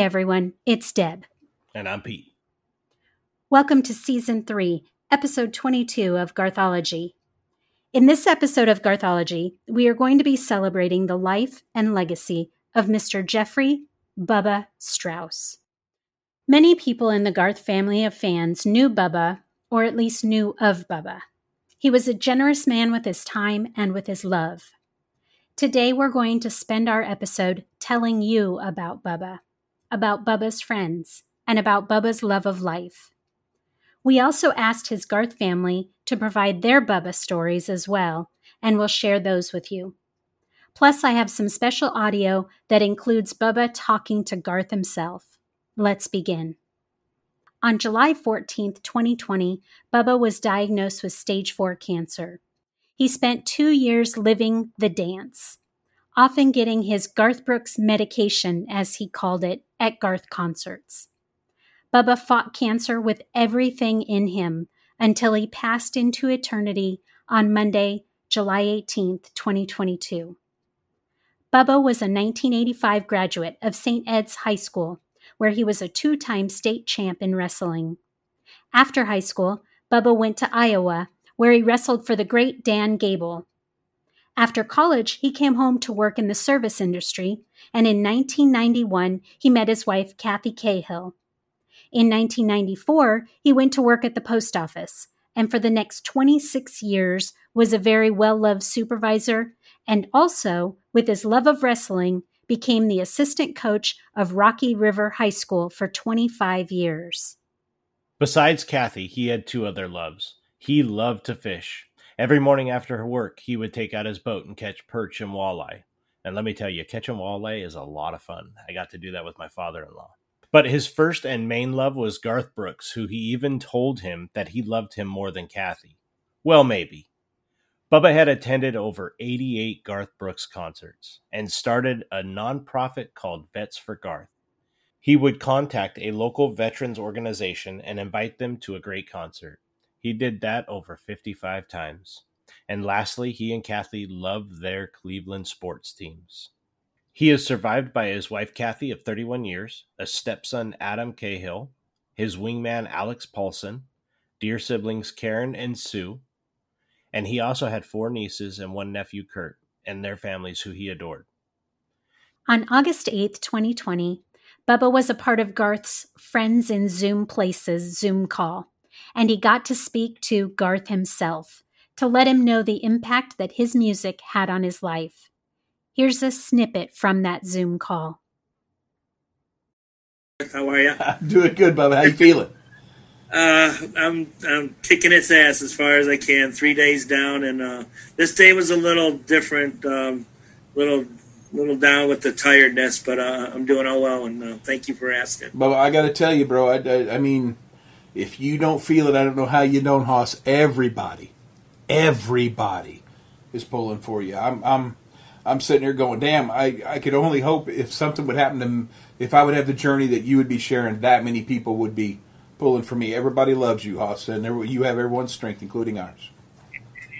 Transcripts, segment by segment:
everyone, it's Deb. And I'm Pete. Welcome to Season 3, Episode 22 of Garthology. In this episode of Garthology, we are going to be celebrating the life and legacy of Mr. Jeffrey Bubba Strauss. Many people in the Garth family of fans knew Bubba, or at least knew of Bubba. He was a generous man with his time and with his love. Today, we're going to spend our episode telling you about Bubba, about Bubba's friends, and about Bubba's love of life. We also asked his Garth family to provide their Bubba stories as well, and we'll share those with you. Plus, I have some special audio that includes Bubba talking to Garth himself. Let's begin. On July 14th, 2020, Bubba was diagnosed with stage 4 cancer. He spent two years living the dance, often getting his Garth Brooks medication, as he called it, at Garth concerts. Bubba fought cancer with everything in him until he passed into eternity on Monday, July 18th, 2022. Bubba was a 1985 graduate of St. Ed's High School, where he was a two time state champ in wrestling. After high school, Bubba went to Iowa, where he wrestled for the great Dan Gable. After college, he came home to work in the service industry, and in 1991, he met his wife, Kathy Cahill. In 1994, he went to work at the post office, and for the next 26 years was a very well loved supervisor, and also, with his love of wrestling, became the assistant coach of Rocky River High School for 25 years. Besides Kathy, he had two other loves. He loved to fish. Every morning after work, he would take out his boat and catch perch and walleye. And let me tell you, catching walleye is a lot of fun. I got to do that with my father in law. But his first and main love was Garth Brooks, who he even told him that he loved him more than Kathy. Well, maybe. Bubba had attended over 88 Garth Brooks concerts and started a nonprofit called Vets for Garth. He would contact a local veterans organization and invite them to a great concert. He did that over 55 times. And lastly, he and Kathy loved their Cleveland sports teams. He is survived by his wife Kathy of 31 years, a stepson Adam Cahill, his wingman Alex Paulson, dear siblings Karen and Sue, and he also had four nieces and one nephew Kurt and their families who he adored. On August 8th, 2020, Bubba was a part of Garth's Friends in Zoom Places Zoom call, and he got to speak to Garth himself to let him know the impact that his music had on his life. Here's a snippet from that Zoom call. How are you? I'm doing good, Bubba. How you feeling? Uh, I'm I'm kicking its ass as far as I can. Three days down, and uh, this day was a little different, um, little little down with the tiredness, but uh, I'm doing all well, and uh, thank you for asking. Bubba, I got to tell you, bro. I, I, I mean, if you don't feel it, I don't know how you don't, Hoss. Everybody, everybody is pulling for you. I'm I'm I'm sitting here going, damn. I I could only hope if something would happen to m- if I would have the journey that you would be sharing, that many people would be pulling for me. Everybody loves you, Hoss, and you have everyone's strength, including ours.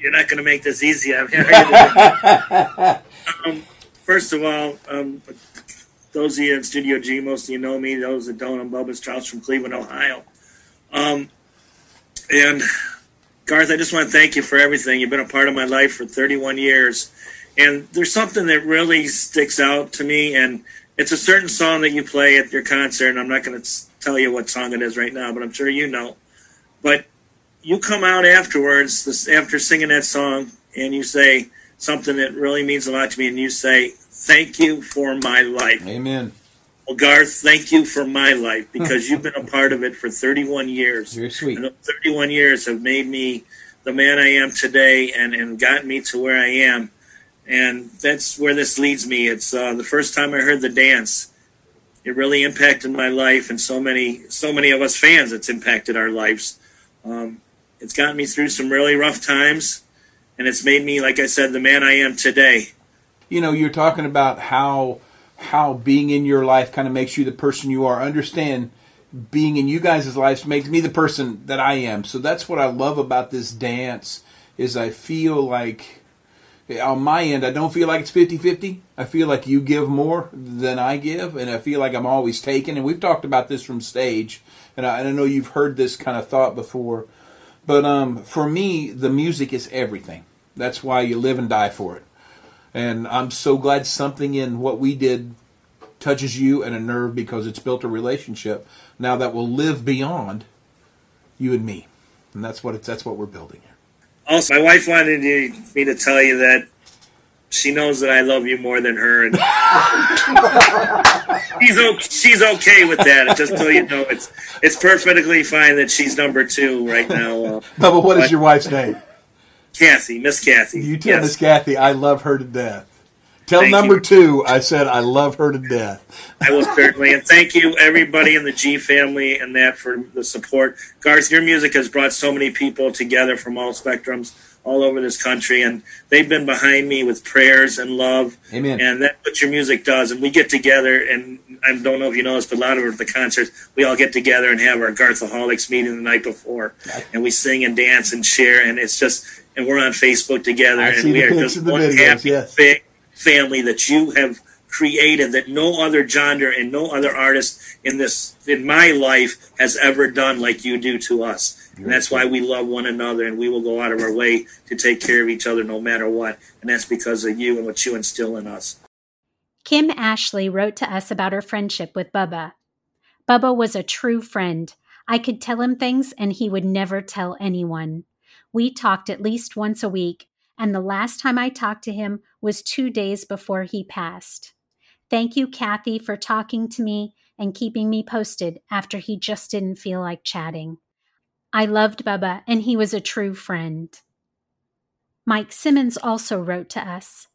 You're not going to make this easy. Um, first of all, um, those of you in Studio G, most of you know me. Those that don't, I'm Bubba Strauss from Cleveland, Ohio. Um, and Garth, I just want to thank you for everything. You've been a part of my life for 31 years. And there's something that really sticks out to me, and it's a certain song that you play at your concert. And I'm not going to tell you what song it is right now, but I'm sure you know. But you come out afterwards, this, after singing that song, and you say something that really means a lot to me, and you say, Thank you for my life. Amen. Well, Garth, thank you for my life because you've been a part of it for 31 years. Very sweet. And those 31 years have made me the man I am today and, and gotten me to where I am. and that's where this leads me. It's uh, the first time I heard the dance. It really impacted my life, and so many, so many of us fans. It's impacted our lives. Um, it's gotten me through some really rough times, and it's made me, like I said, the man I am today. You know, you're talking about how how being in your life kind of makes you the person you are. Understand, being in you guys' lives makes me the person that I am. So that's what I love about this dance is I feel like on my end I don't feel like it's 50-50. I feel like you give more than I give and I feel like I'm always taking and we've talked about this from stage and I, and I know you've heard this kind of thought before. But um, for me the music is everything. That's why you live and die for it. And I'm so glad something in what we did touches you and a nerve because it's built a relationship now that will live beyond you and me. And that's what it's that's what we're building here. Also, my wife wanted me to tell you that she knows that I love you more than her, and she's okay, she's okay with that. Just so you know, it's it's perfectly fine that she's number two right now. Uh, Bubba, what is your wife's name? Kathy, Miss Kathy. You tell yes. Miss Kathy I love her to death. Tell Thank number you. two I said I love her to death. I will certainly, and thank you everybody in the G family and that for the support. Garth, your music has brought so many people together from all spectrums all over this country, and they've been behind me with prayers and love. Amen. And that's what your music does. And we get together, and I don't know if you know this, but a lot of the concerts, we all get together and have our Garthaholics meeting the night before, and we sing and dance and share, and it's just, and we're on Facebook together, I and we are just one videos, happy, yes. big family that you have created that no other genre and no other artist in this in my life has ever done like you do to us. And that's why we love one another and we will go out of our way to take care of each other no matter what. And that's because of you and what you instill in us. Kim Ashley wrote to us about her friendship with Bubba. Bubba was a true friend. I could tell him things and he would never tell anyone. We talked at least once a week, and the last time I talked to him was two days before he passed. Thank you, Kathy, for talking to me and keeping me posted after he just didn't feel like chatting. I loved Bubba, and he was a true friend. Mike Simmons also wrote to us.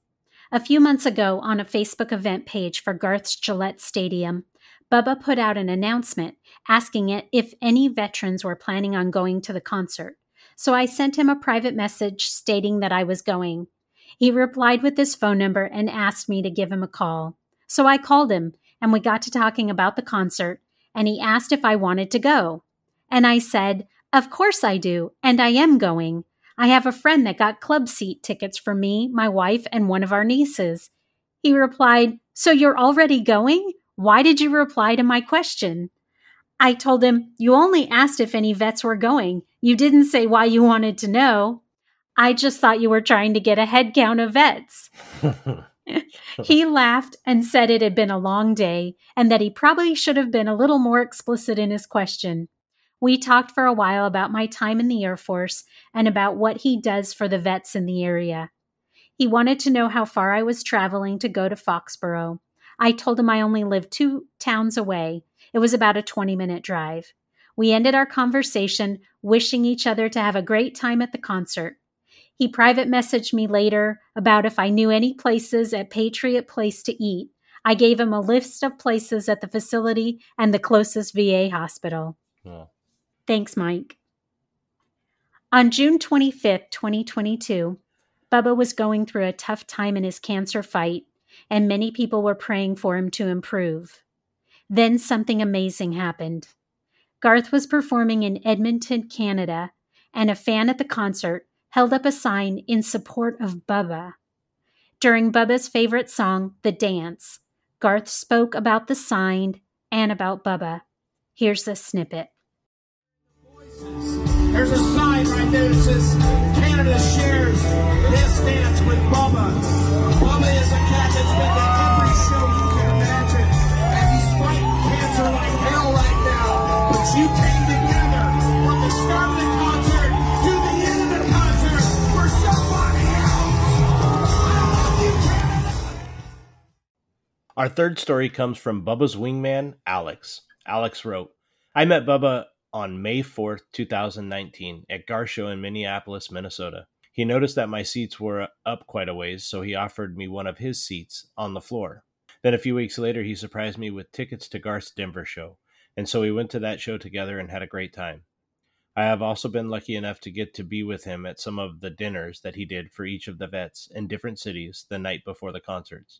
A few months ago, on a Facebook event page for Garth's Gillette Stadium, Bubba put out an announcement asking it if any veterans were planning on going to the concert. So I sent him a private message stating that I was going. He replied with his phone number and asked me to give him a call. So I called him and we got to talking about the concert and he asked if I wanted to go. And I said, Of course I do, and I am going. I have a friend that got club seat tickets for me, my wife, and one of our nieces. He replied, So you're already going? Why did you reply to my question? I told him, You only asked if any vets were going. You didn't say why you wanted to know. I just thought you were trying to get a head count of vets. he laughed and said it had been a long day and that he probably should have been a little more explicit in his question. We talked for a while about my time in the Air Force and about what he does for the vets in the area. He wanted to know how far I was traveling to go to Foxborough. I told him I only lived two towns away. It was about a 20 minute drive. We ended our conversation wishing each other to have a great time at the concert. He private messaged me later about if I knew any places at Patriot Place to eat. I gave him a list of places at the facility and the closest VA hospital. Oh. Thanks, Mike. On June 25th, 2022, Bubba was going through a tough time in his cancer fight, and many people were praying for him to improve. Then something amazing happened. Garth was performing in Edmonton, Canada, and a fan at the concert held up a sign in support of Bubba. During Bubba's favorite song, The Dance, Garth spoke about the sign and about Bubba. Here's a snippet. There's a sign right there that says Canada shares this dance with Bubba. Bubba is a cat that's been to every show you can imagine. And he's fighting cancer like hell right now. But you came together from the start of the concert to the end of the concert for somebody else. I love you, Canada. Our third story comes from Bubba's wingman, Alex. Alex wrote, I met Bubba on May 4th, 2019, at Garth Show in Minneapolis, Minnesota. He noticed that my seats were up quite a ways, so he offered me one of his seats on the floor. Then a few weeks later, he surprised me with tickets to Garth's Denver show, and so we went to that show together and had a great time. I have also been lucky enough to get to be with him at some of the dinners that he did for each of the vets in different cities the night before the concerts,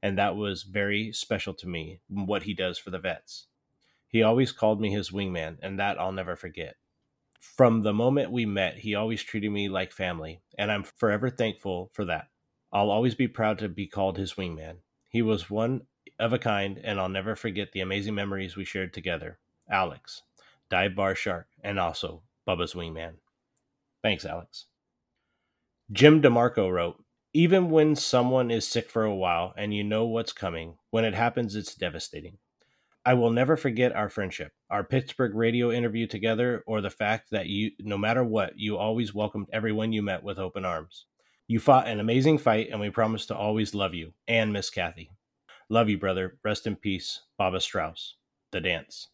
and that was very special to me, what he does for the vets. He always called me his wingman, and that I'll never forget. From the moment we met, he always treated me like family, and I'm forever thankful for that. I'll always be proud to be called his wingman. He was one of a kind, and I'll never forget the amazing memories we shared together. Alex, Dive Bar Shark, and also Bubba's wingman. Thanks, Alex. Jim DeMarco wrote, even when someone is sick for a while and you know what's coming, when it happens, it's devastating. I will never forget our friendship, our Pittsburgh radio interview together, or the fact that you, no matter what, you always welcomed everyone you met with open arms. You fought an amazing fight, and we promise to always love you and Miss Kathy. Love you, brother. Rest in peace, Bubba Strauss. The dance.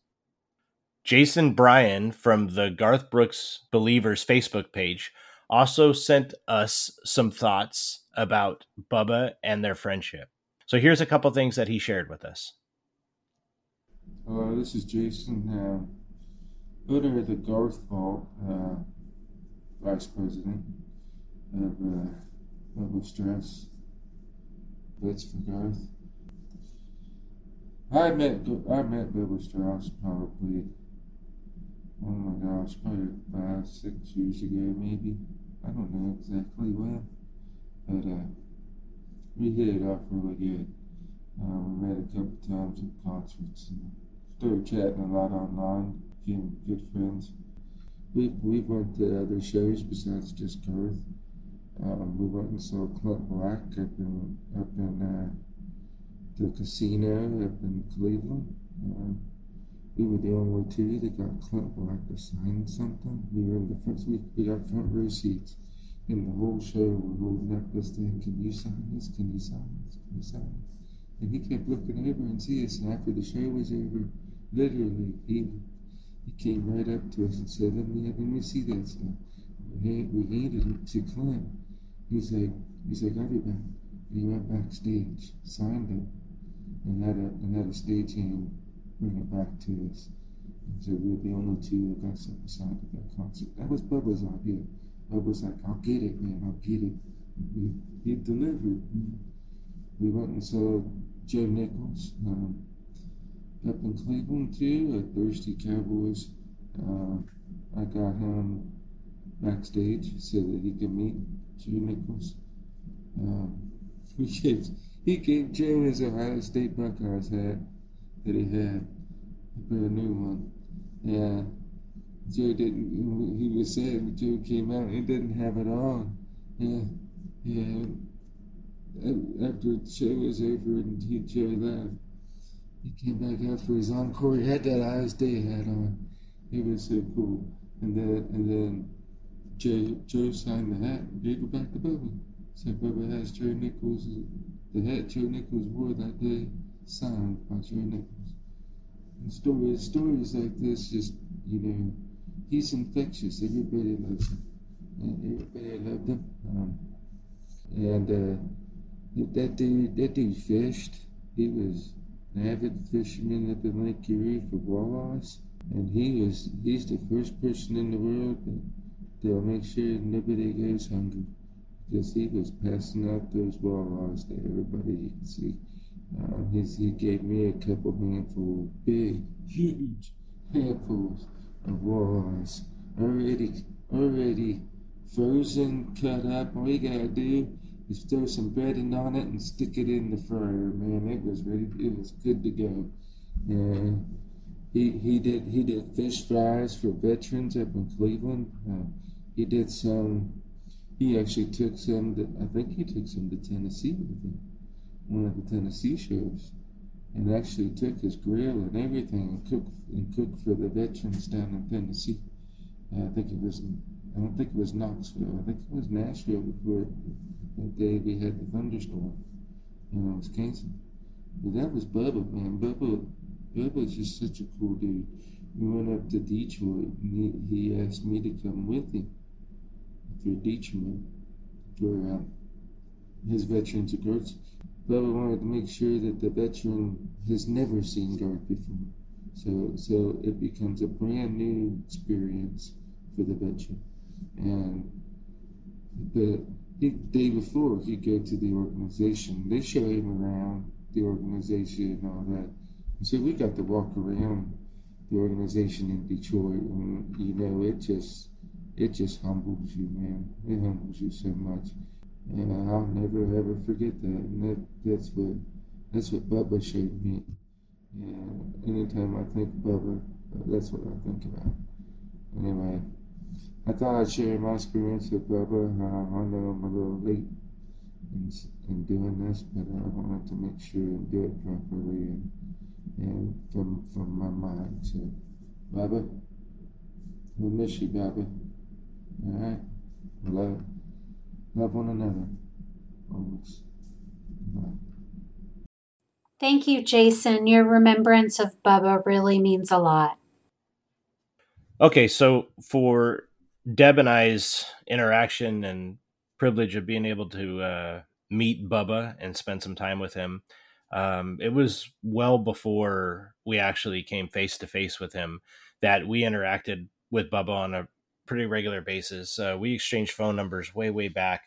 Jason Bryan from the Garth Brooks Believers Facebook page also sent us some thoughts about Bubba and their friendship. So here's a couple things that he shared with us. Uh, this is Jason, uh, owner of the Garth Vault, uh, vice president of uh, Bubba Strauss, Vets for Garth. I met I met Bubba Strauss probably, oh my gosh, probably five, six years ago, maybe. I don't know exactly when, but uh, we hit it off really good. Uh, we met a couple times at concerts and started chatting a lot online, became good friends. We we went to other shows besides just Garth. Um, we went and saw Clint Black up in up in uh, the casino up in Cleveland. Uh, we were the only two that got Clint Black to sign something. We were in the first we, we got front row seats. In the whole show, we're holding up this thing. Can you sign this? Can you sign this? Can you sign this? And he kept looking over and see us. And after the show was over, literally, he he came right up to us and said, "Let me let me see that stuff." We, we it to Clint. He's like, he's like, "I'll be back." And he went backstage, signed it, and had a and had a stagehand bring it back to us. And so we were the only two that got something signed at that concert. That was Bubba's idea. Bubba's like, "I'll get it, man. I'll get it." He, he delivered. We went and saw Joe Nichols. Um, up in Cleveland too at Thirsty Cowboys. Uh, I got him backstage so that he could meet Joe Nichols. Um, he gave he gave Joe his Ohio State Buckeyes hat that he had, a brand new one. Yeah, Joe didn't. He was sad Joe came out. He didn't have it on. Yeah, yeah. After the show was over and he Joe left, he came back out for his encore. He had that Eyes Day hat on. It was so cool. And then and then Joe Joe signed the hat and gave it back to Bubba. So Bubba has Joe Nichols the hat Joe Nichols wore that day signed by Joe Nichols. And stories stories like this just you know he's infectious. Everybody loves him. And everybody loved him. Um, and uh, that dude that dude fished. He was an avid fisherman up in Lake Erie for walleyes, and he was he's the first person in the world that they'll make sure nobody goes hungry because he was passing out those walleyes to everybody he could see. Um, his, he gave me a couple handfuls, big, huge handfuls of walleyes, already, already frozen, cut up. All you gotta do is throw some breading on it and stick it in the fryer. Man, it was ready. It was good to go. And he he did he did fish fries for veterans up in Cleveland. Uh, he did some. He actually took some. To, I think he took some to Tennessee with him, one of the Tennessee shows, and actually took his grill and everything and cooked and cooked for the veterans down in Tennessee. Uh, I think it was. I don't think it was Knoxville. I think it was Nashville before that day we had the thunderstorm was canceled. But that was Bubba, man. Bubba, Bubba's just such a cool dude. We went up to Detroit and he, he asked me to come with him for Detroit. for uh, his veterans of Garth. Bubba wanted to make sure that the veteran has never seen Garth before. So, so it becomes a brand new experience for the veteran. And the day before he go to the organization, they show him around the organization and all that. And so we got to walk around the organization in Detroit, and you know, it just it just humbles you, man. It humbles you so much, and I'll never ever forget that. And that that's what that's what Bubba showed me. And anytime I think Bubba, that's what I think about. Anyway, I thought I'd share my experience with Bubba. Uh, I know I'm a little late in, in doing this, but I wanted to make sure and do it properly and, and from from my mind. So, Bubba, we'll miss you, Bubba. All right, love, love one another, always. Bye. Thank you, Jason. Your remembrance of Bubba really means a lot. Okay, so for Deb and I's interaction and privilege of being able to uh, meet Bubba and spend some time with him, um, it was well before we actually came face to face with him that we interacted with Bubba on a pretty regular basis. Uh, we exchanged phone numbers way, way back.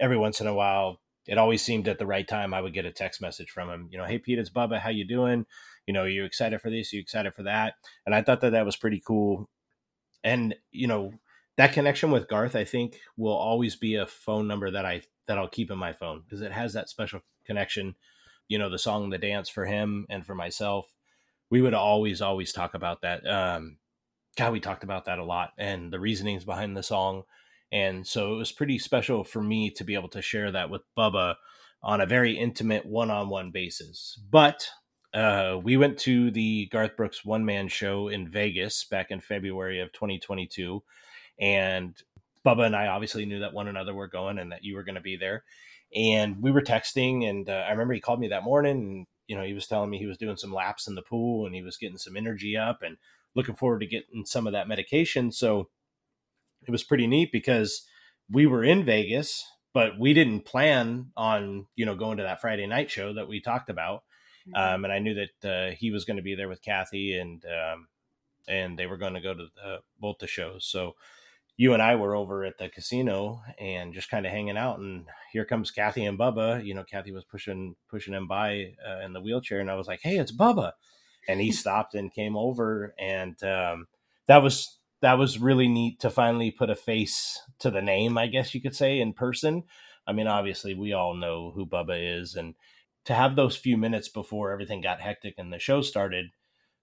Every once in a while, it always seemed at the right time I would get a text message from him. You know, hey Pete, it's Bubba. How you doing? You know, you excited for this? You excited for that? And I thought that that was pretty cool. And you know, that connection with Garth, I think, will always be a phone number that I that I'll keep in my phone because it has that special connection. You know, the song, the dance for him and for myself. We would always, always talk about that. Um, God, we talked about that a lot and the reasonings behind the song. And so it was pretty special for me to be able to share that with Bubba on a very intimate one on one basis. But uh, we went to the Garth Brooks one man show in Vegas back in February of 2022 and Bubba and I obviously knew that one another were going and that you were going to be there. And we were texting, and uh, I remember he called me that morning, and you know he was telling me he was doing some laps in the pool and he was getting some energy up and looking forward to getting some of that medication. So it was pretty neat because we were in Vegas, but we didn't plan on you know going to that Friday night show that we talked about. Mm-hmm. Um, and I knew that uh, he was going to be there with Kathy, and um, and they were going to go to the, both the shows. So you and I were over at the casino and just kind of hanging out, and here comes Kathy and Bubba. You know, Kathy was pushing pushing him by uh, in the wheelchair, and I was like, "Hey, it's Bubba," and he stopped and came over, and um, that was that was really neat to finally put a face to the name, I guess you could say, in person. I mean, obviously, we all know who Bubba is, and to have those few minutes before everything got hectic and the show started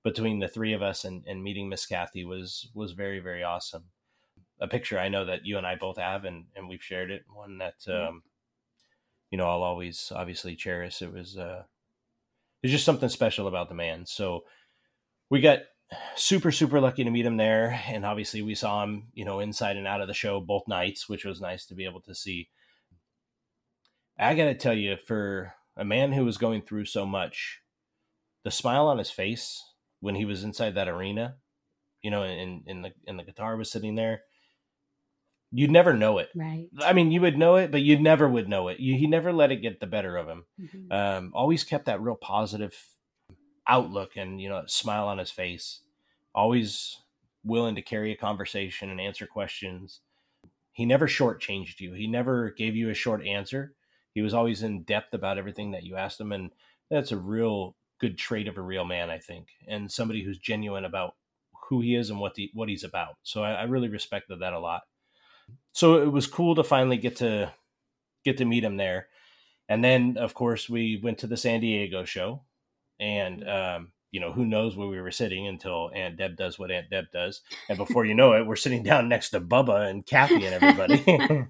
between the three of us and, and meeting Miss Kathy was was very very awesome a picture I know that you and I both have, and and we've shared it. One that mm-hmm. um, you know I'll always obviously cherish. It was uh, there's just something special about the man. So we got super super lucky to meet him there, and obviously we saw him you know inside and out of the show both nights, which was nice to be able to see. I got to tell you, for a man who was going through so much, the smile on his face when he was inside that arena, you know, and, and the and the guitar was sitting there, you'd never know it. Right. I mean, you would know it, but you never would know it. You, he never let it get the better of him. Mm-hmm. Um, always kept that real positive outlook and you know smile on his face. Always willing to carry a conversation and answer questions. He never shortchanged you. He never gave you a short answer. He was always in depth about everything that you asked him, and that's a real good trait of a real man, I think, and somebody who's genuine about who he is and what the what he's about. So I, I really respected that a lot so it was cool to finally get to get to meet him there. And then, of course, we went to the San Diego show, and um, you know who knows where we were sitting until Aunt Deb does what Aunt Deb does, and before you know it, we're sitting down next to Bubba and Kathy and everybody.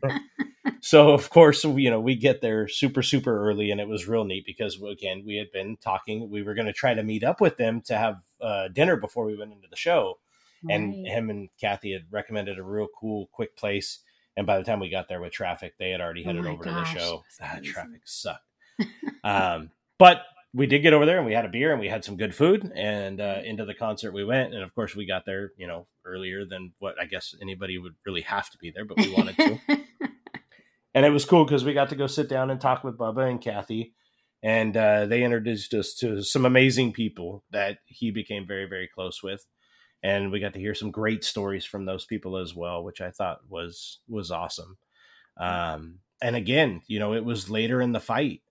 so of course, you know we get there super super early, and it was real neat because again we had been talking. We were going to try to meet up with them to have uh, dinner before we went into the show, right. and him and Kathy had recommended a real cool, quick place. And by the time we got there with traffic, they had already oh headed oh over gosh, to the show. Ah, traffic sucked. um, but we did get over there and we had a beer and we had some good food and uh, into the concert we went. And of course, we got there, you know, earlier than what I guess anybody would really have to be there, but we wanted to. and it was cool because we got to go sit down and talk with Bubba and Kathy, and uh, they introduced us to some amazing people that he became very very close with, and we got to hear some great stories from those people as well, which I thought was was awesome. Um, and again, you know, it was later in the fight,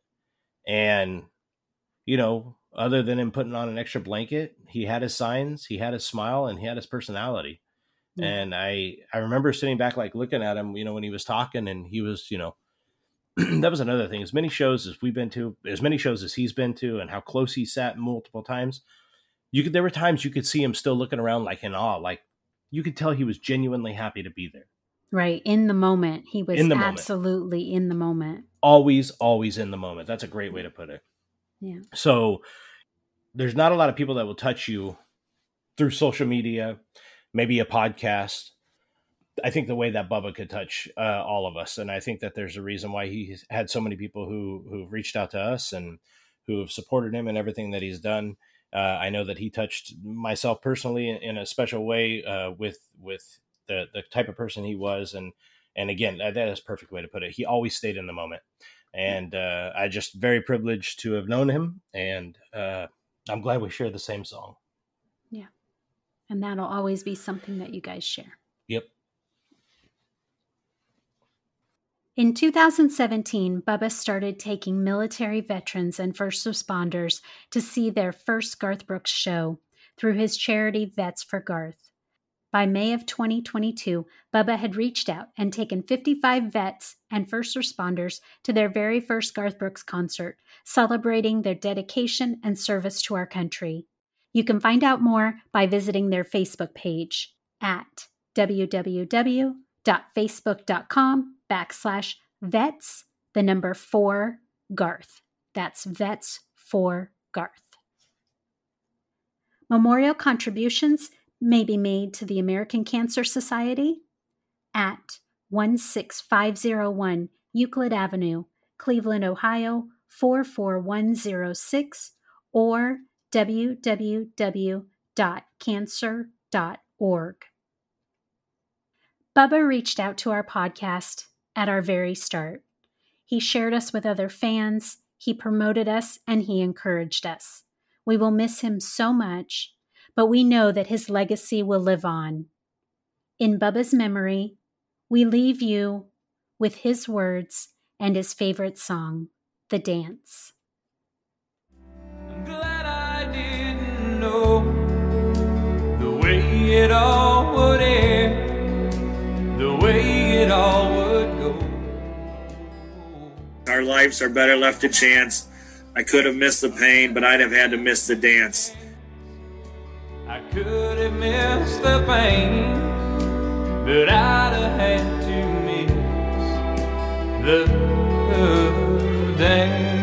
and you know, other than him putting on an extra blanket, he had his signs, he had his smile, and he had his personality. Yeah. And I I remember sitting back like looking at him, you know, when he was talking, and he was, you know, that was another thing. As many shows as we've been to, as many shows as he's been to, and how close he sat multiple times, you could there were times you could see him still looking around like in awe, like you could tell he was genuinely happy to be there. Right. In the moment. He was in absolutely moment. in the moment. Always, always in the moment. That's a great way to put it. Yeah. So there's not a lot of people that will touch you through social media, maybe a podcast. I think the way that Bubba could touch uh, all of us, and I think that there's a reason why he had so many people who who've reached out to us and who have supported him and everything that he's done. Uh, I know that he touched myself personally in, in a special way uh, with with the the type of person he was, and and again, that is a perfect way to put it. He always stayed in the moment, and uh, I just very privileged to have known him, and uh, I'm glad we share the same song. Yeah. And that'll always be something that you guys share. Yep. In 2017, Bubba started taking military veterans and first responders to see their first Garth Brooks show through his charity Vets for Garth. By May of 2022, Bubba had reached out and taken 55 vets and first responders to their very first Garth Brooks concert, celebrating their dedication and service to our country. You can find out more by visiting their Facebook page at www.facebook.com backslash vets, the number four Garth. That's vets for Garth. Memorial contributions may be made to the American Cancer Society at 16501 Euclid Avenue, Cleveland, Ohio 44106 or www.cancer.org. Bubba reached out to our podcast at our very start. He shared us with other fans, he promoted us, and he encouraged us. We will miss him so much but we know that his legacy will live on. In Bubba's memory, we leave you with his words and his favorite song, The Dance. I'm glad I didn't know the way it all would end, Our lives are better left to chance. I could have missed the pain, but I'd have had to miss the dance. I could have missed the pain, but I'd have had to miss the dance.